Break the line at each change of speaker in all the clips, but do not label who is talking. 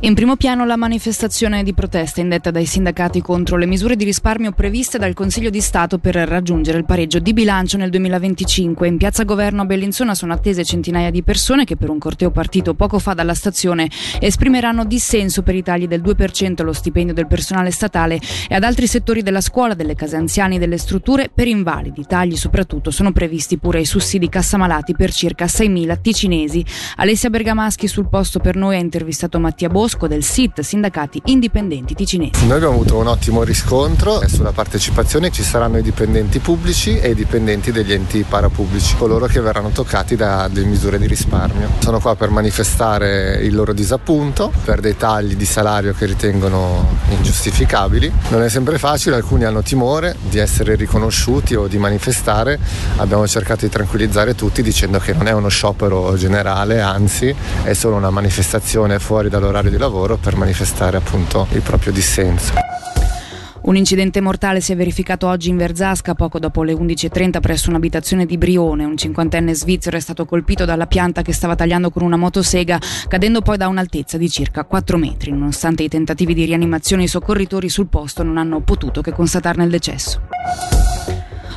In primo piano la manifestazione di protesta indetta dai sindacati contro le misure di risparmio previste dal Consiglio di Stato per raggiungere il pareggio di bilancio nel 2025. In piazza Governo a Bellinzona sono attese centinaia di persone che per un corteo partito poco fa dalla stazione esprimeranno dissenso per i tagli del 2% allo stipendio del personale statale e ad altri settori della scuola, delle case anziani e delle strutture per invalidi. Tagli soprattutto sono previsti pure ai sussidi cassamalati per circa 6.000 ticinesi. Alessia Bergamaschi sul posto per noi ha intervistato Mattia Bosco Bosco del SIT Sindacati Indipendenti Ticinesi.
Noi abbiamo avuto un ottimo riscontro sulla partecipazione ci saranno i dipendenti pubblici e i dipendenti degli enti parapubblici, coloro che verranno toccati da delle misure di risparmio. Sono qua per manifestare il loro disappunto per dei tagli di salario che ritengono ingiustificabili. Non è sempre facile, alcuni hanno timore di essere riconosciuti o di manifestare. Abbiamo cercato di tranquillizzare tutti dicendo che non è uno sciopero generale, anzi è solo una manifestazione fuori dall'orario di di lavoro per manifestare appunto il proprio dissenso.
Un incidente mortale si è verificato oggi in Verzasca poco dopo le 11.30 presso un'abitazione di Brione. Un cinquantenne svizzero è stato colpito dalla pianta che stava tagliando con una motosega, cadendo poi da un'altezza di circa 4 metri. Nonostante i tentativi di rianimazione, i soccorritori sul posto non hanno potuto che constatarne il decesso.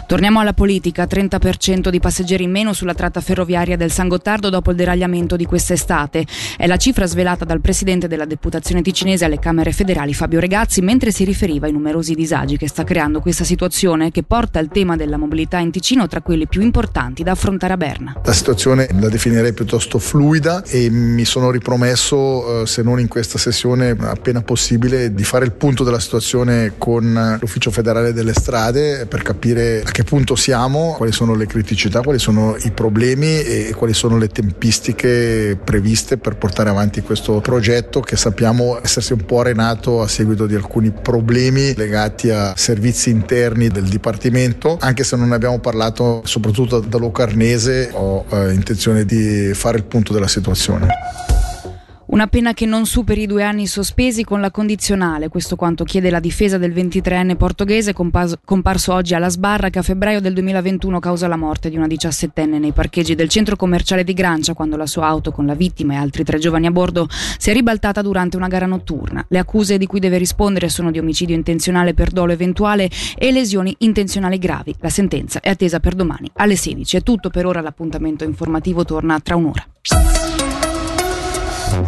Torniamo alla politica, 30% di passeggeri in meno sulla tratta ferroviaria del San Gottardo dopo il deragliamento di quest'estate. È la cifra svelata dal presidente della deputazione ticinese alle Camere federali Fabio Regazzi mentre si riferiva ai numerosi disagi che sta creando questa situazione che porta il tema della mobilità in Ticino tra quelli più importanti da affrontare a Berna.
La situazione la definirei piuttosto fluida e mi sono ripromesso, eh, se non in questa sessione appena possibile, di fare il punto della situazione con l'Ufficio federale delle strade per capire a che che punto siamo, quali sono le criticità, quali sono i problemi e quali sono le tempistiche previste per portare avanti questo progetto che sappiamo essersi un po' arenato a seguito di alcuni problemi legati a servizi interni del Dipartimento. Anche se non ne abbiamo parlato soprattutto da Locarnese, ho eh, intenzione di fare il punto della situazione.
Una pena che non superi i due anni sospesi con la condizionale, questo quanto chiede la difesa del 23enne portoghese comparso oggi alla sbarra che a febbraio del 2021 causa la morte di una 17enne nei parcheggi del centro commerciale di Grancia quando la sua auto con la vittima e altri tre giovani a bordo si è ribaltata durante una gara notturna. Le accuse di cui deve rispondere sono di omicidio intenzionale per dolo eventuale e lesioni intenzionali gravi. La sentenza è attesa per domani alle 16. È tutto per ora, l'appuntamento informativo torna tra un'ora.